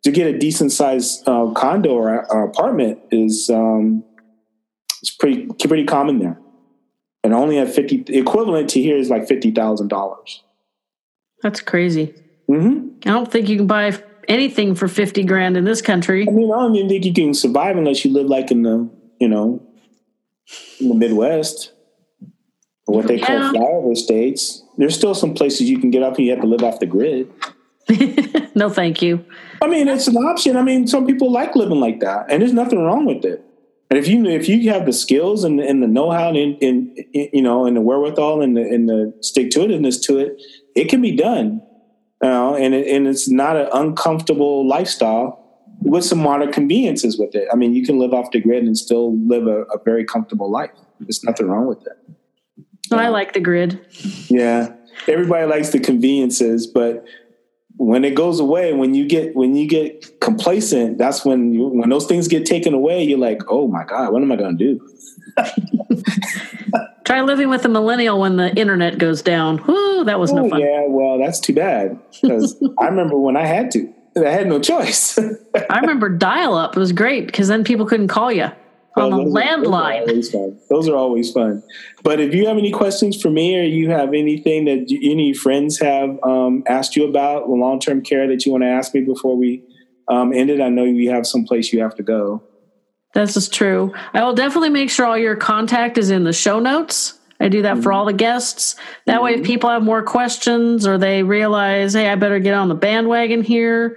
to get a decent sized uh, condo or, or apartment is um, it's pretty pretty common there, and only at fifty equivalent to here is like fifty thousand dollars. That's crazy. Mm-hmm. I don't think you can buy anything for 50 grand in this country. I mean, I don't even think you can survive unless you live like in the you know in the Midwest or what they Yeah. call flyover states. There's still some places you can get up and you have to live off the grid. <laughs> no, thank you. I mean, it's an option. I mean, some people like living like that, and there's nothing wrong with it. And if you if you have the skills and, and the know how and, and you know and the wherewithal and the and the stick to itiveness to it, it can be done. You know, and it, and it's not an uncomfortable lifestyle with some modern conveniences with it. I mean, you can live off the grid and still live a, a very comfortable life. There's nothing wrong with it. I like the grid. Yeah, everybody likes the conveniences, but when it goes away, when you get when you get complacent, that's when you, when those things get taken away. You're like, oh my god, what am I going to do? <laughs> Try living with a millennial when the internet goes down. Whoo, that was no Oh, fun. yeah, well, that's too bad because <laughs> I remember when I had to. I had no choice. I remember dial up. It was great because then people couldn't call you on the Oh, those landline. Those are, always fun. Those are always fun. But if you have any questions for me, or you have anything that you, any friends have um, asked you about long term care that you want to ask me before we um, end it, I know you have some place you have to go. This is true. I will definitely make sure all your contact is in the show notes. I do that for Mm-hmm. all the guests. That way, if people have more questions or they realize, hey, I better get on the bandwagon here,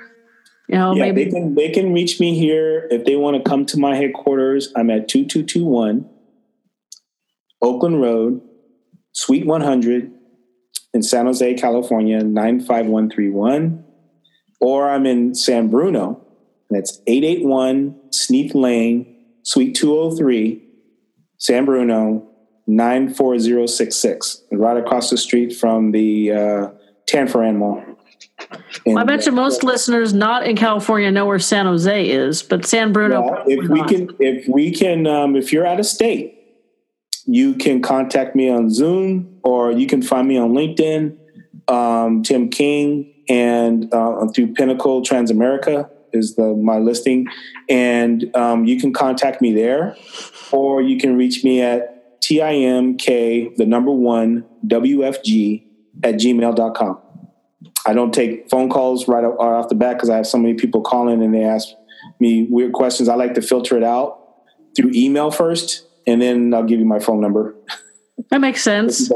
you know, yeah, maybe they can they can reach me here if they want to come to my headquarters. I'm at two two two one Oakland Road, Suite 100 in San Jose, California, 95131. Or I'm in San Bruno, and it's 881 Sneath Lane, Suite 203, San Bruno, 94066, right across the street from the uh, Tanforan Mall. Well, I bet you most uh, listeners not in California know where San Jose is, but San Bruno. Yeah, if we can, if we can, um, if you're out of state, you can contact me on Zoom or you can find me on LinkedIn, um, Tim King, and uh, through Pinnacle Transamerica is the my listing, and um, you can contact me there, or you can reach me at timk the number one wfg at gmail.com. I don't take phone calls right off the bat because I have so many people calling and they ask me weird questions. I like to filter it out through email first, and then I'll give you my phone number. That makes sense.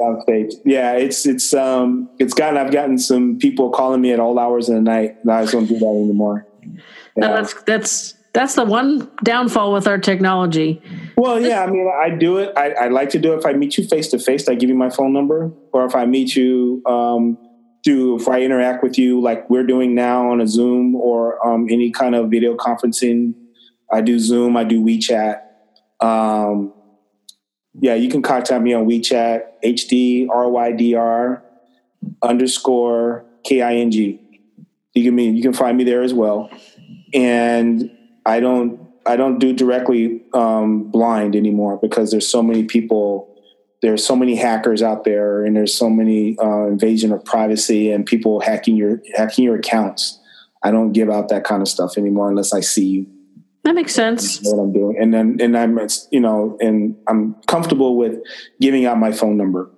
Yeah, it's it's um it's gotten I've gotten some people calling me at all hours of the night. I just don't do that anymore. Yeah. No, that's that's that's the one downfall with our technology. Well, yeah, I mean, I do it. I, I like to do it. If I meet you face to face, I give you my phone number, or if I meet you um, through, if I interact with you like we're doing now on a Zoom or um, any kind of video conferencing, I do Zoom, I do WeChat. Um, yeah, you can contact me on WeChat, HD RYDR underscore KING. You can mean you can find me there as well. And I don't I don't do directly um, blind anymore because there's so many people there's so many hackers out there and there's so many uh, invasion of privacy and people hacking your hacking your accounts. I don't give out that kind of stuff anymore unless I see you. That makes sense. What I'm doing, and then and I'm you know, and I'm comfortable with giving out my phone number,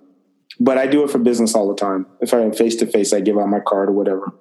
but I do it for business all the time. If I'm face to face, I give out my card or whatever.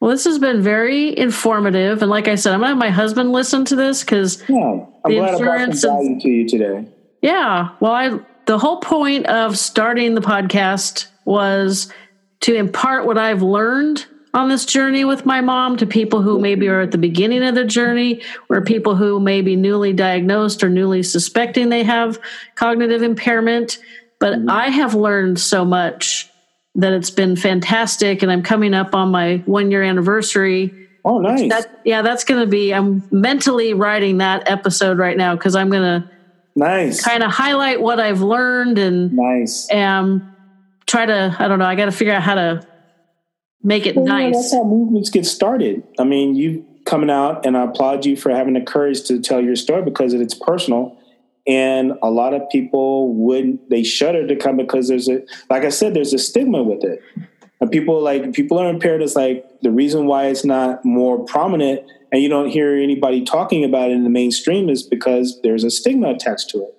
Well, this has been very informative, and like I said, I'm gonna have my husband listen to this because yeah, I'm glad I brought some value to you today. Yeah, well, I the whole point of starting the podcast was to impart what I've learned on this journey with my mom to people who maybe are at the beginning of the journey or people who may be newly diagnosed or newly suspecting they have cognitive impairment. But mm-hmm. I have learned so much that it's been fantastic. And I'm coming up on my one year anniversary. Oh, nice. That, yeah, that's going to be, I'm mentally writing that episode right now because I'm going to nice kind of highlight what I've learned and nice. and try to, I don't know, I got to figure out how to make it well, nice. Yeah, that's how movements get started. I mean, you coming out, and I applaud you for having the courage to tell your story because it's personal. And a lot of people wouldn't, they shudder to come because there's a like I said, there's a stigma with it. And people like people are impaired is like the reason why it's not more prominent and you don't hear anybody talking about it in the mainstream is because there's a stigma attached to it.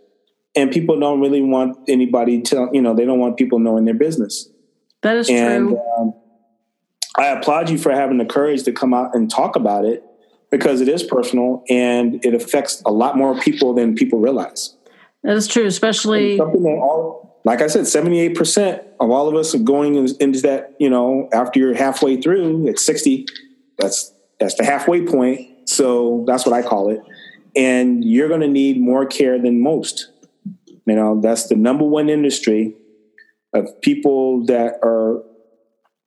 And people don't really want anybody to, you know, they don't want people knowing their business. That is and, true. Um, I applaud you for having the courage to come out and talk about it because it is personal and it affects a lot more people than people realize. That is true, especially all, like I said, seventy-eight percent of all of us are going into that. You know, after you're halfway through, at sixty, that's that's the halfway point. So that's what I call it. And you're going to need more care than most. You know, that's the number one industry of people that are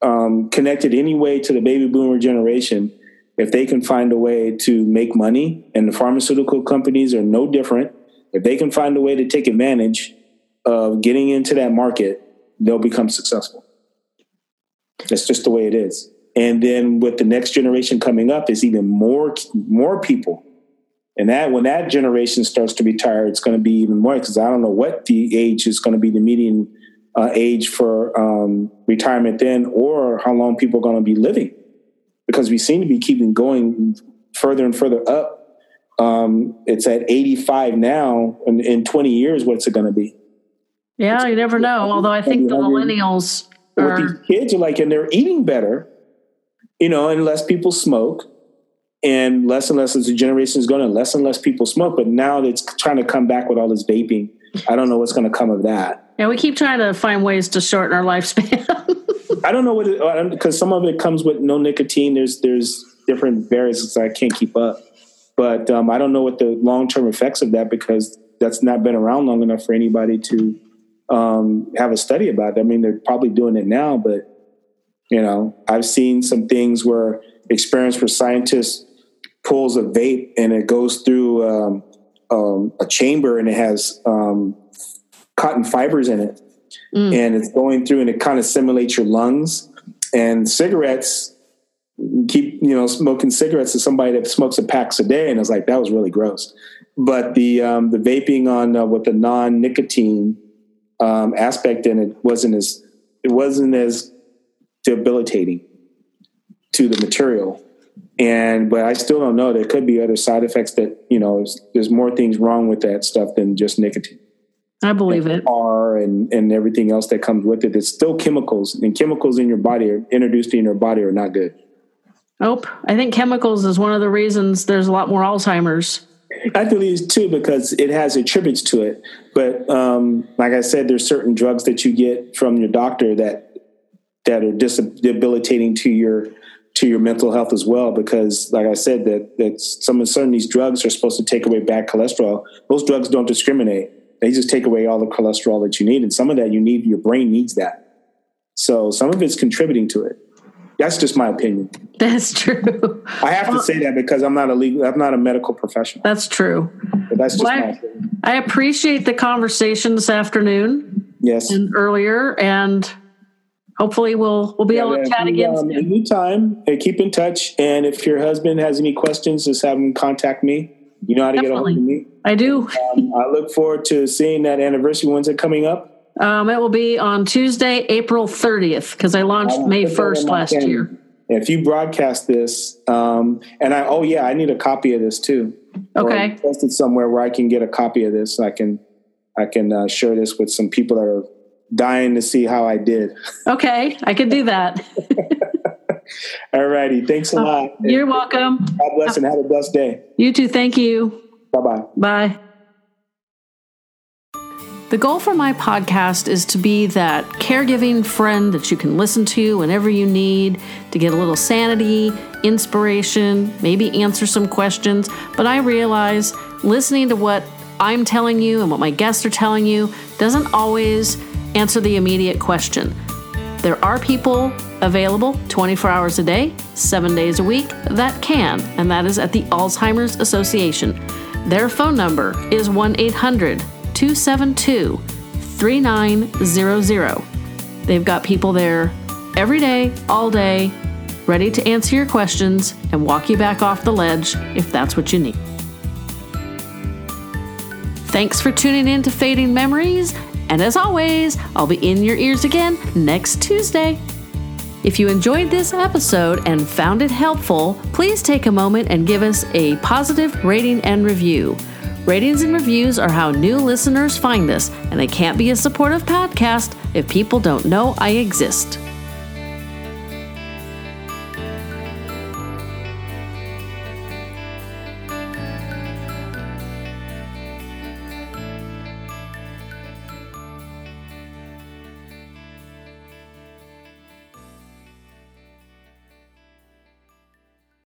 um, connected anyway to the baby boomer generation, if they can find a way to make money, and the pharmaceutical companies are no different, if they can find a way to take advantage of getting into that market, they'll become successful. It's just the way it is. And then with the next generation coming up, is even more more people. And that when that generation starts to retire, it's going to be even more because I don't know what the age is going to be the median uh, age for um, retirement then or how long people are going to be living because we seem to be keeping going further and further up. Um, it's at 85 now. And in 20 years, what's it going to be? Yeah, it's, you never know. Although I think the millennials are. these kids are like, and they're eating better, you know, and less people smoke. And less and less as the generation is going, less and less people smoke. But now it's trying to come back with all this vaping. I don't know what's going to come of that. Yeah, we keep trying to find ways to shorten our lifespan. <laughs> I don't know what because some of it comes with no nicotine. There's there's different variants I can't keep up, but um, I don't know what the long term effects of that because that's not been around long enough for anybody to um, have a study about it. I mean, they're probably doing it now, but you know, I've seen some things where experience where scientists pulls a vape and it goes through um, um, a chamber and it has um, cotton fibers in it, mm. and it's going through and it kind of simulates your lungs. And cigarettes, keep you know smoking cigarettes to somebody that smokes a packs a day, and it's like that was really gross. But the um, the vaping on uh, with the non nicotine um, aspect in it wasn't as it wasn't as debilitating to the material. And but I still don't know. There could be other side effects that you know. There's more things wrong with that stuff than just nicotine. I believe it. R and and everything else that comes with it. It's still chemicals, and chemicals in your body are introduced in your body are not good. Nope. I think chemicals is one of the reasons there's a lot more Alzheimer's. I believe too because it has attributes to it. But um, like I said, there's certain drugs that you get from your doctor that that are debilitating to your to your mental health as well. Because like I said, that that some of certain these drugs are supposed to take away bad cholesterol. Those drugs don't discriminate. They just take away all the cholesterol that you need, and some of that you need. Your brain needs that. So some of it's contributing to it. That's just my opinion. That's true. I have to say that because I'm not a legal, I'm not a medical professional. That's true. But that's just well, my opinion. I appreciate the conversation this afternoon. Yes. And earlier, and hopefully we'll we'll be yeah, able to chat again. Um, anytime. Hey, keep in touch, and if your husband has any questions, just have him contact me. You know how to Definitely. get a hold of me. I do. Um, I look forward to seeing that anniversary. When's it coming up? Um, it will be on Tuesday, April 30th, because I launched I May 1st last year. If you broadcast this, um, and I, oh yeah, I need a copy of this too. Okay. Post it somewhere where I can get a copy of this. So I can, I can uh, share this with some people that are dying to see how I did. Okay, I could do that. <laughs> All righty. Thanks a uh, lot. You're welcome. God bless and have a blessed day. You too. Thank you. Bye-bye. Bye. The goal for my podcast is to be that caregiving friend that you can listen to whenever you need to get a little sanity, inspiration, maybe answer some questions. But I realize listening to what I'm telling you and what my guests are telling you doesn't always answer the immediate question. There are people available 24 hours a day, seven days a week that can, and that is at the Alzheimer's Association. Their phone number is 1 800 272 3900. They've got people there every day, all day, ready to answer your questions and walk you back off the ledge if that's what you need. Thanks for tuning in to Fading Memories, and as always, I'll be in your ears again next Tuesday. If you enjoyed this episode and found it helpful, please take a moment and give us a positive rating and review. Ratings and reviews are how new listeners find us, and I can't be a supportive podcast if people don't know I exist.